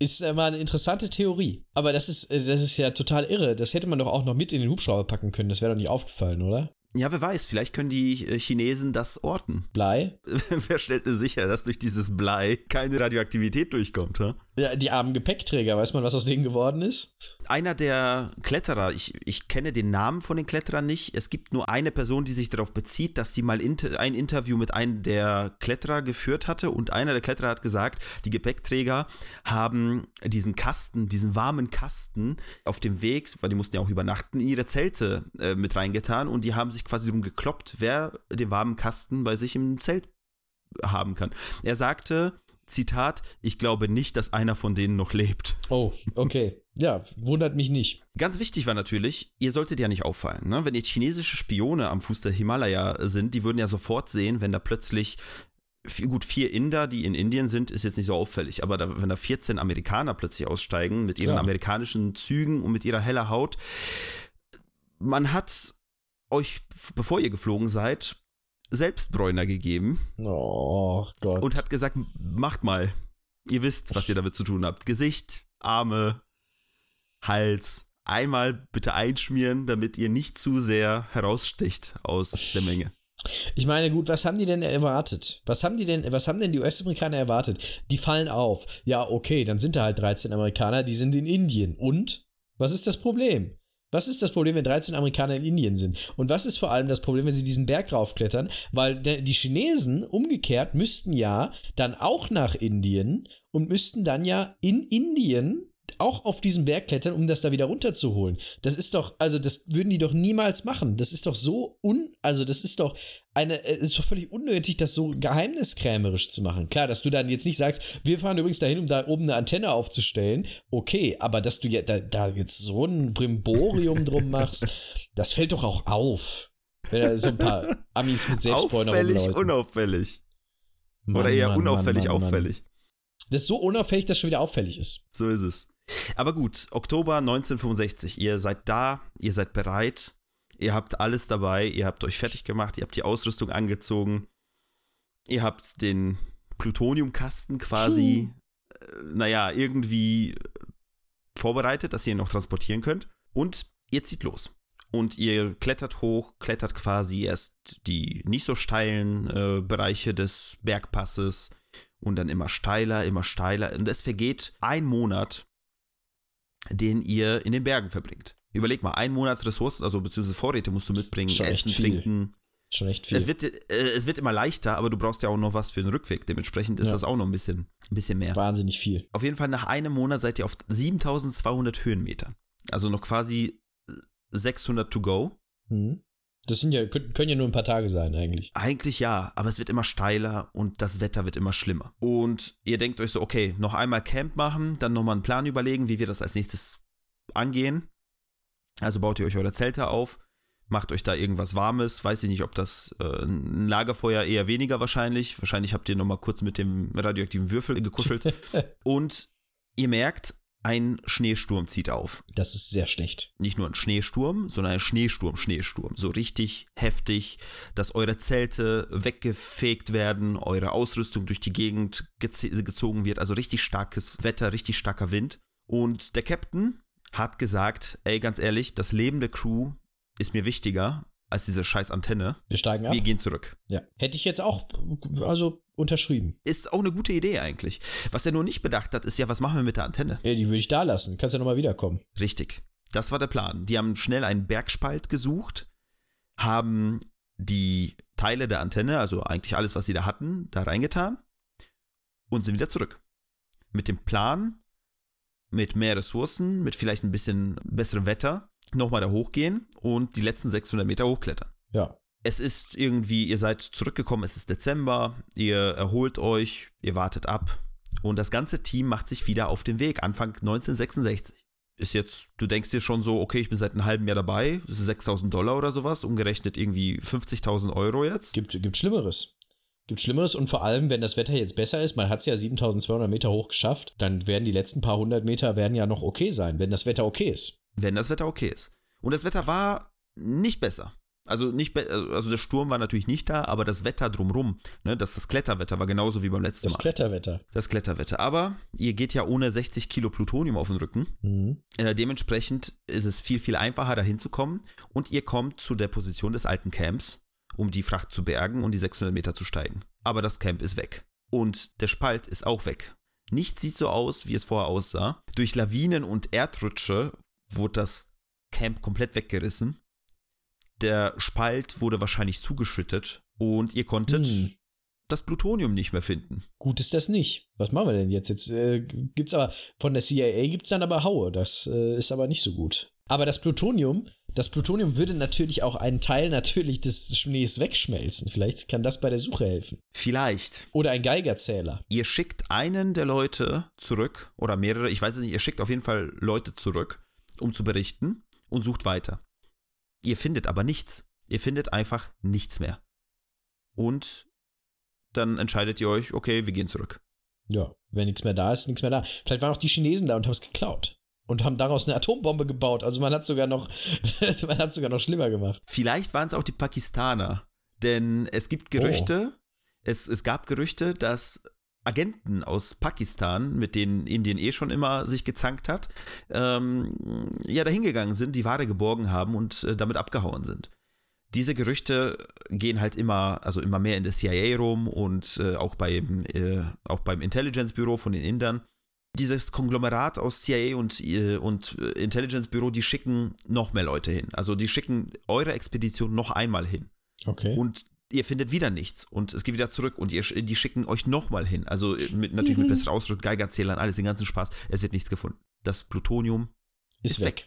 Ist mal eine interessante Theorie. Aber das ist, äh, das ist ja total irre. Das hätte man doch auch noch mit in den Hubschrauber packen können. Das wäre doch nicht aufgefallen, oder? ja, wer weiß, vielleicht können die äh, Chinesen das orten. Blei? wer stellt denn sicher, dass durch dieses Blei keine Radioaktivität durchkommt? Ha? Ja, die armen Gepäckträger. Weiß man, was aus denen geworden ist? Einer der Kletterer, ich, ich kenne den Namen von den Kletterern nicht, es gibt nur eine Person, die sich darauf bezieht, dass die mal inter, ein Interview mit einem der Kletterer geführt hatte und einer der Kletterer hat gesagt, die Gepäckträger haben diesen Kasten, diesen warmen Kasten auf dem Weg, weil die mussten ja auch übernachten, in ihre Zelte äh, mit reingetan und die haben sich quasi darum gekloppt, wer den warmen Kasten bei sich im Zelt haben kann. Er sagte, Zitat, ich glaube nicht, dass einer von denen noch lebt. Oh, okay. Ja, wundert mich nicht. Ganz wichtig war natürlich, ihr solltet ja nicht auffallen. Ne? Wenn jetzt chinesische Spione am Fuß der Himalaya sind, die würden ja sofort sehen, wenn da plötzlich, gut, vier Inder, die in Indien sind, ist jetzt nicht so auffällig, aber da, wenn da 14 Amerikaner plötzlich aussteigen mit ihren Klar. amerikanischen Zügen und mit ihrer heller Haut, man hat euch, bevor ihr geflogen seid, selbst Bräuner gegeben Oh Gott. und hat gesagt, macht mal. Ihr wisst, was ihr damit zu tun habt. Gesicht, Arme, Hals. Einmal bitte einschmieren, damit ihr nicht zu sehr heraussticht aus der Menge. Ich meine, gut, was haben die denn erwartet? Was haben die denn, was haben denn die US-Amerikaner erwartet? Die fallen auf. Ja, okay, dann sind da halt 13 Amerikaner, die sind in Indien. Und? Was ist das Problem? Was ist das Problem, wenn 13 Amerikaner in Indien sind? Und was ist vor allem das Problem, wenn sie diesen Berg raufklettern? Weil die Chinesen umgekehrt müssten ja dann auch nach Indien und müssten dann ja in Indien auch auf diesen Berg klettern, um das da wieder runterzuholen. Das ist doch, also das würden die doch niemals machen. Das ist doch so un, also das ist doch eine, es ist doch völlig unnötig, das so geheimniskrämerisch zu machen. Klar, dass du dann jetzt nicht sagst, wir fahren übrigens dahin, um da oben eine Antenne aufzustellen. Okay, aber dass du ja da, da jetzt so ein Brimborium drum machst, das fällt doch auch auf. Wenn da so ein paar Amis mit Selbstbräuner Auffällig, unauffällig. Mann, Oder eher Mann, unauffällig, Mann, auffällig. Das ist so unauffällig, dass es schon wieder auffällig ist. So ist es. Aber gut, Oktober 1965. Ihr seid da, ihr seid bereit, ihr habt alles dabei, ihr habt euch fertig gemacht, ihr habt die Ausrüstung angezogen, ihr habt den Plutoniumkasten quasi, äh, naja, irgendwie vorbereitet, dass ihr ihn noch transportieren könnt. Und ihr zieht los. Und ihr klettert hoch, klettert quasi erst die nicht so steilen äh, Bereiche des Bergpasses und dann immer steiler, immer steiler. Und es vergeht ein Monat, den ihr in den Bergen verbringt. Überleg mal, ein Monat Ressourcen, also beziehungsweise Vorräte musst du mitbringen, Schon Essen. Trinken. Schon echt viel. Es wird, äh, es wird immer leichter, aber du brauchst ja auch noch was für den Rückweg. Dementsprechend ist Ja. das auch noch ein bisschen, ein bisschen mehr. wahnsinnig viel. Auf jeden Fall nach einem Monat seid ihr auf 7200 Höhenmetern. Also noch quasi 600 to go. Mhm. Das sind ja, können, können ja nur ein paar Tage sein, eigentlich. Eigentlich ja, aber es wird immer steiler und das Wetter wird immer schlimmer. Und ihr denkt euch so, okay, noch einmal Camp machen, dann nochmal einen Plan überlegen, wie wir das als nächstes angehen. Also baut ihr euch eure Zelte auf, macht euch da irgendwas Warmes. Weiß ich nicht, ob das äh, ein Lagerfeuer eher weniger wahrscheinlich. Wahrscheinlich habt ihr nochmal kurz mit dem radioaktiven Würfel gekuschelt. und ihr merkt, ein Schneesturm zieht auf. Das ist sehr schlecht. nicht nur ein Schneesturm, sondern ein Schneesturm, Schneesturm. So richtig heftig, dass eure Zelte weggefegt werden, eure Ausrüstung durch die Gegend geze- gezogen wird. Also richtig starkes Wetter, richtig starker Wind. Und der Captain hat gesagt, ey, ganz ehrlich, das Leben der Crew ist mir wichtiger als diese scheiß Antenne. Wir steigen ab. Wir gehen zurück. Ja. Hätte ich jetzt auch, also unterschrieben. Ist auch eine gute Idee eigentlich. Was er nur nicht bedacht hat, ist ja, was machen wir mit der Antenne? Ja, die würde ich da lassen. Kannst ja nochmal wiederkommen. Richtig. Das war der Plan. Die haben schnell einen Bergspalt gesucht, haben die Teile der Antenne, also eigentlich alles, was sie da hatten, da reingetan und sind wieder zurück. Mit dem Plan, mit mehr Ressourcen, mit vielleicht ein bisschen besserem Wetter, nochmal da hochgehen und die letzten 600 Meter hochklettern. Ja. Es ist irgendwie, ihr seid zurückgekommen, es ist Dezember, ihr erholt euch, ihr wartet ab und das ganze Team macht sich wieder auf den Weg, Anfang 1966. Ist jetzt, du denkst dir schon so, okay, ich bin seit einem halben Jahr dabei, das ist 6000 Dollar oder sowas, umgerechnet irgendwie 50.000 Euro jetzt. Gibt, gibt Schlimmeres. Gibt Schlimmeres und vor allem, wenn das Wetter jetzt besser ist, man hat es ja 7200 Meter hoch geschafft, dann werden die letzten paar hundert Meter werden ja noch okay sein, wenn das Wetter okay ist. Wenn das Wetter okay ist. Und das Wetter war nicht besser. Also nicht, be also der Sturm war natürlich nicht da, aber das Wetter drumrum, ne, das, das Kletterwetter war genauso wie beim letzten Das Mal. Kletterwetter. das Kletterwetter. Aber ihr geht ja ohne 60 Kilo Plutonium auf den Rücken. Mhm. Äh, dementsprechend ist es viel, viel einfacher, da hinzukommen. Und ihr kommt zu der Position des alten Camps, um die Fracht zu bergen und die 600 Meter zu steigen. Aber das Camp ist weg. Und der Spalt ist auch weg. Nichts sieht so aus, wie es vorher aussah. Durch Lawinen und Erdrutsche wurde das Camp komplett weggerissen. Der Spalt wurde wahrscheinlich zugeschüttet und ihr konntet Hm. das Plutonium nicht mehr finden. Gut ist das nicht. Was machen wir denn jetzt? Jetzt äh, gibt's aber von der CIA gibt's dann aber Haue. Das äh, ist aber nicht so gut. Aber das Plutonium, das Plutonium würde natürlich auch einen Teil natürlich des Schnees wegschmelzen. Vielleicht kann das bei der Suche helfen. Vielleicht. Oder ein Geigerzähler. Ihr schickt einen der Leute zurück oder mehrere, ich weiß es nicht, ihr schickt auf jeden Fall Leute zurück, um zu berichten und sucht weiter. Ihr findet aber nichts. Ihr findet einfach nichts mehr. Und dann entscheidet ihr euch, okay, wir gehen zurück. Ja, wenn nichts mehr da ist, nichts mehr da. Vielleicht waren auch die Chinesen da und haben es geklaut. Und haben daraus eine Atombombe gebaut. Also man hat sogar noch, man hat sogar noch schlimmer gemacht. Vielleicht waren es auch die Pakistaner, denn es gibt Gerüchte, es, es gab Gerüchte, dass Agenten aus Pakistan, mit denen Indien eh schon immer sich gezankt hat, ähm, ja dahingegangen sind, die Ware geborgen haben und äh, damit abgehauen sind. Diese Gerüchte gehen halt immer, also immer mehr in der CIA rum und äh, auch beim, äh, auch beim Intelligence Büro von den Indern. dieses Konglomerat aus CIA und, äh, und äh, Intelligence Büro, die schicken noch mehr Leute hin. Also die schicken eure Expedition noch einmal hin. Okay. Und ihr findet wieder nichts und es geht wieder zurück und ihr, die schicken euch nochmal hin. Also äh, mit, natürlich mit besserer Ausrüstung, Geigerzählern, alles, den ganzen Spaß. Es wird nichts gefunden. Das Plutonium ist, ist weg. weg.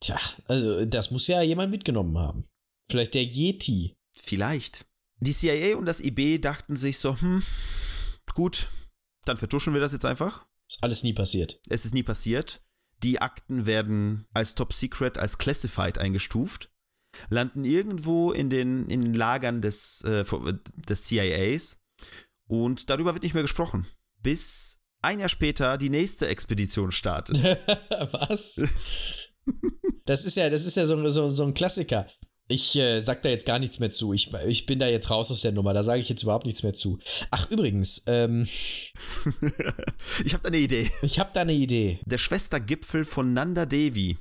Tja, also das muss ja jemand mitgenommen haben. Vielleicht der Yeti. Vielleicht. Die CIA und das IB dachten sich so, hm, gut, dann vertuschen wir das jetzt einfach. Ist alles nie passiert. Es ist nie passiert. Die Akten werden als Top Secret, als Classified eingestuft, landen irgendwo in den, in den Lagern des, äh, des CIAs und darüber wird nicht mehr gesprochen. Bis ein Jahr später die nächste Expedition startet. Was? Das ist ja, das ist ja so, so, so ein Klassiker. Ich äh, sag da jetzt gar nichts mehr zu. Ich, ich bin da jetzt raus aus der Nummer. Da sage ich jetzt überhaupt nichts mehr zu. Ach, übrigens, ähm, ich habe da eine Idee. Ich habe da eine Idee. Der Schwestergipfel von Nanda Devi,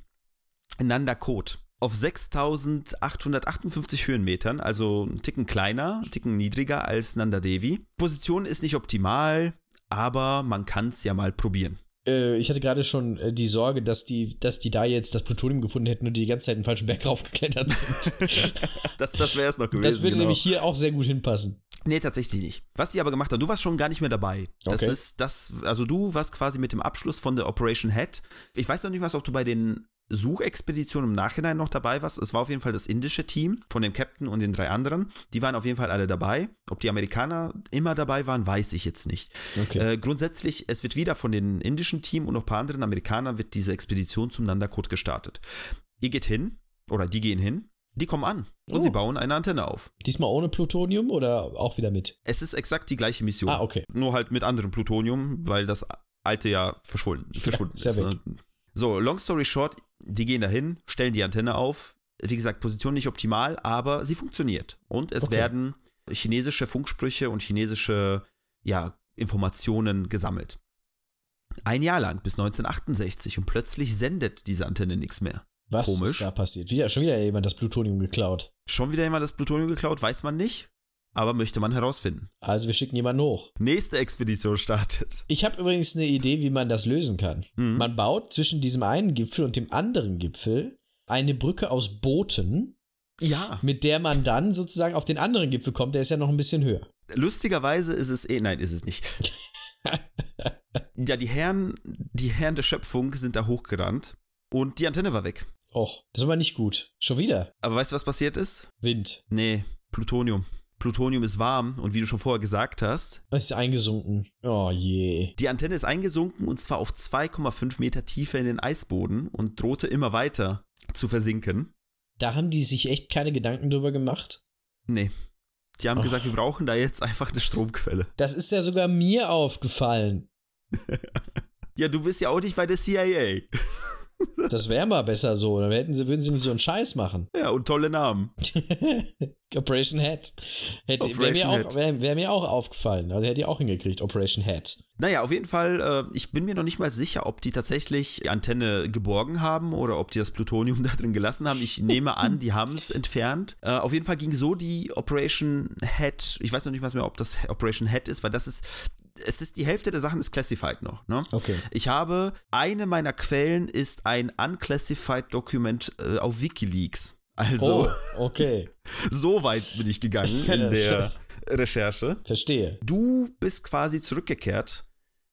Nanda Kot, auf 6858 Höhenmetern, also einen Ticken kleiner, einen Ticken niedriger als Nanda Devi. Position ist nicht optimal, aber man kann es ja mal probieren äh, ich hatte gerade schon äh, die Sorge, dass die, dass die da jetzt das Plutonium gefunden hätten und die die ganze Zeit einen falschen Berg raufgeklettert sind. das das wäre es noch gewesen. Das würde genau. nämlich hier auch sehr gut hinpassen. Nee, tatsächlich nicht. Was die aber gemacht haben, du warst schon gar nicht mehr dabei. Das okay. ist das, also du warst quasi mit dem Abschluss von der Operation Head. Ich weiß noch nicht was, ob du bei den Suchexpedition im Nachhinein noch dabei warst. Es war auf jeden Fall das indische Team von dem Captain und den drei anderen. Die waren auf jeden Fall alle dabei. Ob die Amerikaner immer dabei waren, weiß ich jetzt nicht. Okay. Äh, grundsätzlich, es wird wieder von den indischen Team und noch ein paar anderen Amerikanern wird diese Expedition zum Nandakot gestartet. Ihr geht hin, oder die gehen hin, die kommen an und oh. sie bauen eine Antenne auf. Diesmal ohne Plutonium oder auch wieder mit? Es ist exakt die gleiche Mission. Ah, okay. Nur halt mit anderem Plutonium, weil das alte ja verschwunden, verschwunden ja, ist. Ne? So, long story short, die gehen dahin, stellen die Antenne auf. Wie gesagt, Position nicht optimal, aber sie funktioniert. Und es Okay. werden chinesische Funksprüche und chinesische ja, Informationen gesammelt. Ein Jahr lang, bis 1968, und plötzlich sendet diese Antenne nichts mehr. Was Komisch. ist da passiert? Wieder, schon wieder jemand das Plutonium geklaut. Schon wieder jemand das Plutonium geklaut, weiß man nicht, aber möchte man herausfinden. Also wir schicken jemanden hoch. Nächste Expedition startet. Ich habe übrigens eine Idee, wie man das lösen kann. Mhm. Man baut zwischen diesem einen Gipfel und dem anderen Gipfel eine Brücke aus Booten, Ja. mit der man dann sozusagen auf den anderen Gipfel kommt. Der ist ja noch ein bisschen höher. Lustigerweise ist es eh, nein, ist es nicht. ja, die Herren, die Herren der Schöpfung sind da hochgerannt und die Antenne war weg. Och, das ist aber nicht gut. Schon wieder. Aber weißt du, was passiert ist? Wind. Nee, Plutonium. Plutonium ist warm und wie du schon vorher gesagt hast, Ist eingesunken. Oh je. die Antenne ist eingesunken und zwar auf 2,5 Meter Tiefe in den Eisboden und drohte immer weiter zu versinken. Da haben die sich echt keine Gedanken drüber gemacht. Nee. Die haben Och. gesagt, wir brauchen da jetzt einfach eine Stromquelle. Das ist ja sogar mir aufgefallen. Ja, du bist ja auch nicht bei der CIA. Das wäre mal besser so. Dann hätten sie, würden sie nicht so einen Scheiß machen. Ja, und tolle Namen. Operation Head. Hätte, wäre mir, auch, wär, wär mir auch aufgefallen. Also hätte ich auch hingekriegt. Operation Head. Naja, auf jeden Fall, äh, ich bin mir noch nicht mal sicher, ob die tatsächlich die Antenne geborgen haben oder ob die das Plutonium da drin gelassen haben. Ich nehme an, die haben es entfernt. Äh, auf jeden Fall ging so die Operation Head. Ich weiß noch nicht mal mehr, ob das Operation Head ist, weil das ist, es ist die Hälfte der Sachen ist classified noch. Ne? Okay. Ich habe, eine meiner Quellen ist ein unclassified Dokument äh, auf Wikileaks. Also, Oh, okay. so weit bin ich gegangen in der Recherche. Verstehe. Du bist quasi zurückgekehrt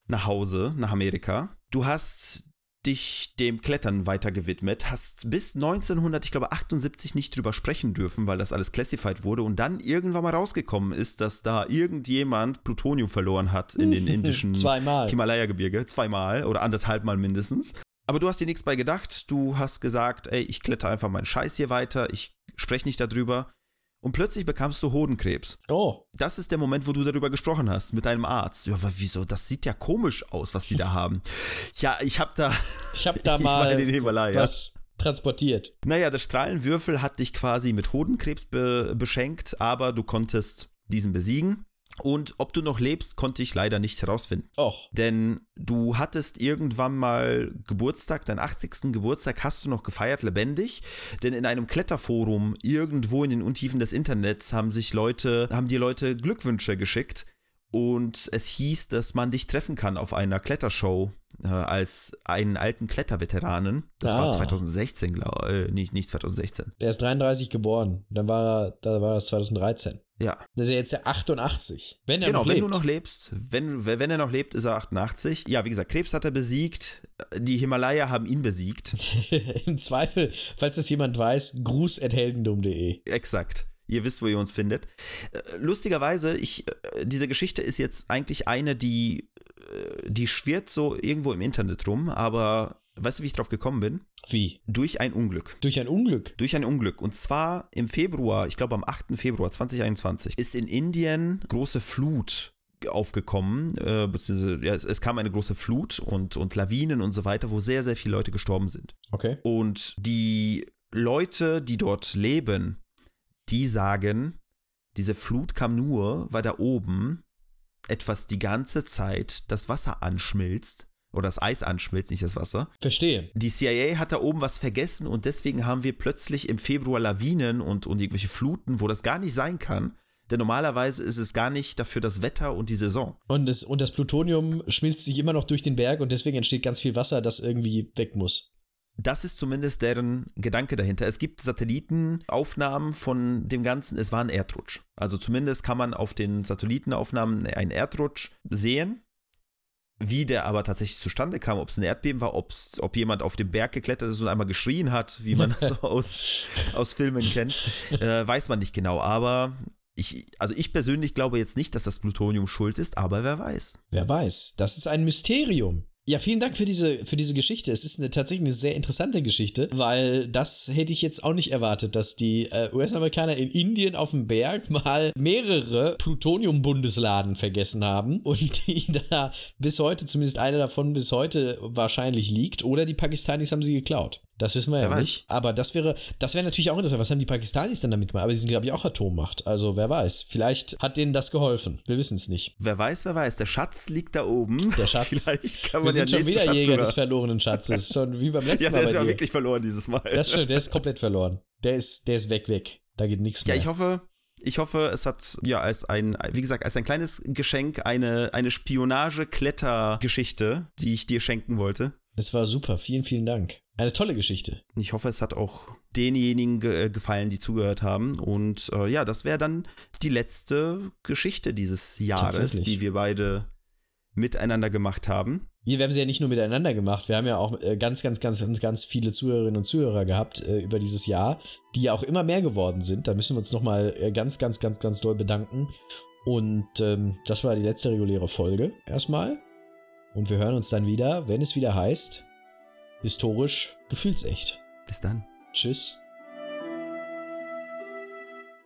nach Hause, nach Amerika. Du hast dich dem Klettern weiter gewidmet, hast bis 1900, ich glaube 78 nicht drüber sprechen dürfen, weil das alles classified wurde und dann irgendwann mal rausgekommen ist, dass da irgendjemand Plutonium verloren hat in den indischen. Himalaya-Gebirge, zweimal oder anderthalb Mal mindestens. Aber du hast dir nichts bei gedacht, du hast gesagt, ey, ich kletter einfach meinen Scheiß hier weiter, ich spreche nicht darüber. Und plötzlich bekamst du Hodenkrebs. Oh, Das ist der Moment, wo du darüber gesprochen hast mit deinem Arzt. Ja, aber wieso? Das sieht ja komisch aus, was die da haben. Ja, ich hab da. ich habe da mal was transportiert. Naja, der Strahlenwürfel hat dich quasi mit Hodenkrebs be beschenkt, aber du konntest diesen besiegen. Und ob du noch lebst, konnte ich leider nicht herausfinden. Och, Denn du hattest irgendwann mal Geburtstag, deinen 80. Geburtstag hast du noch gefeiert, lebendig. Denn in einem Kletterforum irgendwo in den Untiefen des Internets haben sich Leute, haben dir Leute Glückwünsche geschickt. Und es hieß, dass man dich treffen kann auf einer Klettershow äh, als einen alten Kletterveteranen. Das Ah. war 2016, glaube äh, nicht, nicht 2016. Der ist 33 geboren. Dann war er, da war das 2013. Ja, Das ist ja jetzt ja 88. Wenn er genau, noch wenn lebt. du noch lebst, wenn, wenn er noch lebt, ist er 88. Ja, wie gesagt, Krebs hat er besiegt. Die Himalaya haben ihn besiegt. Im Zweifel, falls das jemand weiß, gruß.heldendum.de. Exakt. Ihr wisst, wo ihr uns findet. Äh, Lustigerweise, ich, äh, diese Geschichte ist jetzt eigentlich eine, die, äh, die schwirrt so irgendwo im Internet rum, aber weißt du, wie ich drauf gekommen bin? Wie? Durch ein Unglück. Durch ein Unglück. Durch ein Unglück. Und zwar im Februar, ich glaube am 8. Februar 2021, ist in Indien große Flut aufgekommen, äh, beziehungsweise ja, es, es kam eine große Flut und, und Lawinen und so weiter, wo sehr, sehr viele Leute gestorben sind. Okay. Und die Leute, die dort leben, die sagen, diese Flut kam nur, weil da oben etwas die ganze Zeit das Wasser anschmilzt. Oder das Eis anschmilzt, nicht das Wasser. Verstehe. Die CIA hat da oben was vergessen und deswegen haben wir plötzlich im Februar Lawinen und, und irgendwelche Fluten, wo das gar nicht sein kann. Denn normalerweise ist es gar nicht dafür das Wetter und die Saison. Und das, und das Plutonium schmilzt sich immer noch durch den Berg und deswegen entsteht ganz viel Wasser, das irgendwie weg muss. Das ist zumindest deren Gedanke dahinter. Es gibt Satellitenaufnahmen von dem Ganzen. Es war ein Erdrutsch. Also zumindest kann man auf den Satellitenaufnahmen einen Erdrutsch sehen. Wie der aber tatsächlich zustande kam, ob es ein Erdbeben war, ob's, ob jemand auf den Berg geklettert ist und einmal geschrien hat, wie man das aus, aus Filmen kennt, äh, weiß man nicht genau. Aber ich, also ich persönlich glaube jetzt nicht, dass das Plutonium schuld ist, aber wer weiß. Wer weiß. Das ist ein Mysterium. Ja, vielen Dank für diese, für diese Geschichte. Es ist eine, tatsächlich eine sehr interessante Geschichte, weil das hätte ich jetzt auch nicht erwartet, dass die äh, US-Amerikaner in Indien auf dem Berg mal mehrere Plutonium-Bundesladen vergessen haben und die da bis heute, zumindest einer davon bis heute wahrscheinlich liegt. Oder die Pakistanis haben sie geklaut. Das wissen wir ja nicht. Aber das wäre, das wäre natürlich auch interessant. Was haben die Pakistanis dann damit gemacht? Aber die sind, glaube ich, auch Atommacht. Also wer weiß. Vielleicht hat denen das geholfen. Wir wissen es nicht. Wer weiß, wer weiß. Der Schatz liegt da oben. Der Schatz. Vielleicht kann Wir man ja sind schon wieder Schatz Jäger sogar- des verlorenen Schatzes. Schon wie beim letzten Ja, Mal. der ist bei ja dir. wirklich verloren dieses Mal. Das stimmt, der ist komplett verloren. Der ist, der ist weg, weg. Da geht nichts mehr. Ja, ich hoffe, ich hoffe, es hat ja als ein, wie gesagt, als ein kleines Geschenk eine, eine Spionage-Kletter-Geschichte, die ich dir schenken wollte. Es war super. Vielen, vielen Dank. Eine tolle Geschichte. Ich hoffe, es hat auch denjenigen ge äh, gefallen, die zugehört haben. Und äh, ja, das wäre dann die letzte Geschichte dieses Jahres, die wir beide miteinander gemacht haben. Wir haben sie ja nicht nur miteinander gemacht, wir haben ja auch äh, ganz, ganz, ganz, ganz, ganz viele Zuhörerinnen und Zuhörer gehabt äh, über dieses Jahr, die ja auch immer mehr geworden sind. Da müssen wir uns nochmal äh, ganz, ganz, ganz, ganz doll bedanken. Und ähm, das war die letzte reguläre Folge erstmal. Und wir hören uns dann wieder, wenn es wieder heißt, historisch gefühlsecht. Bis dann. Tschüss.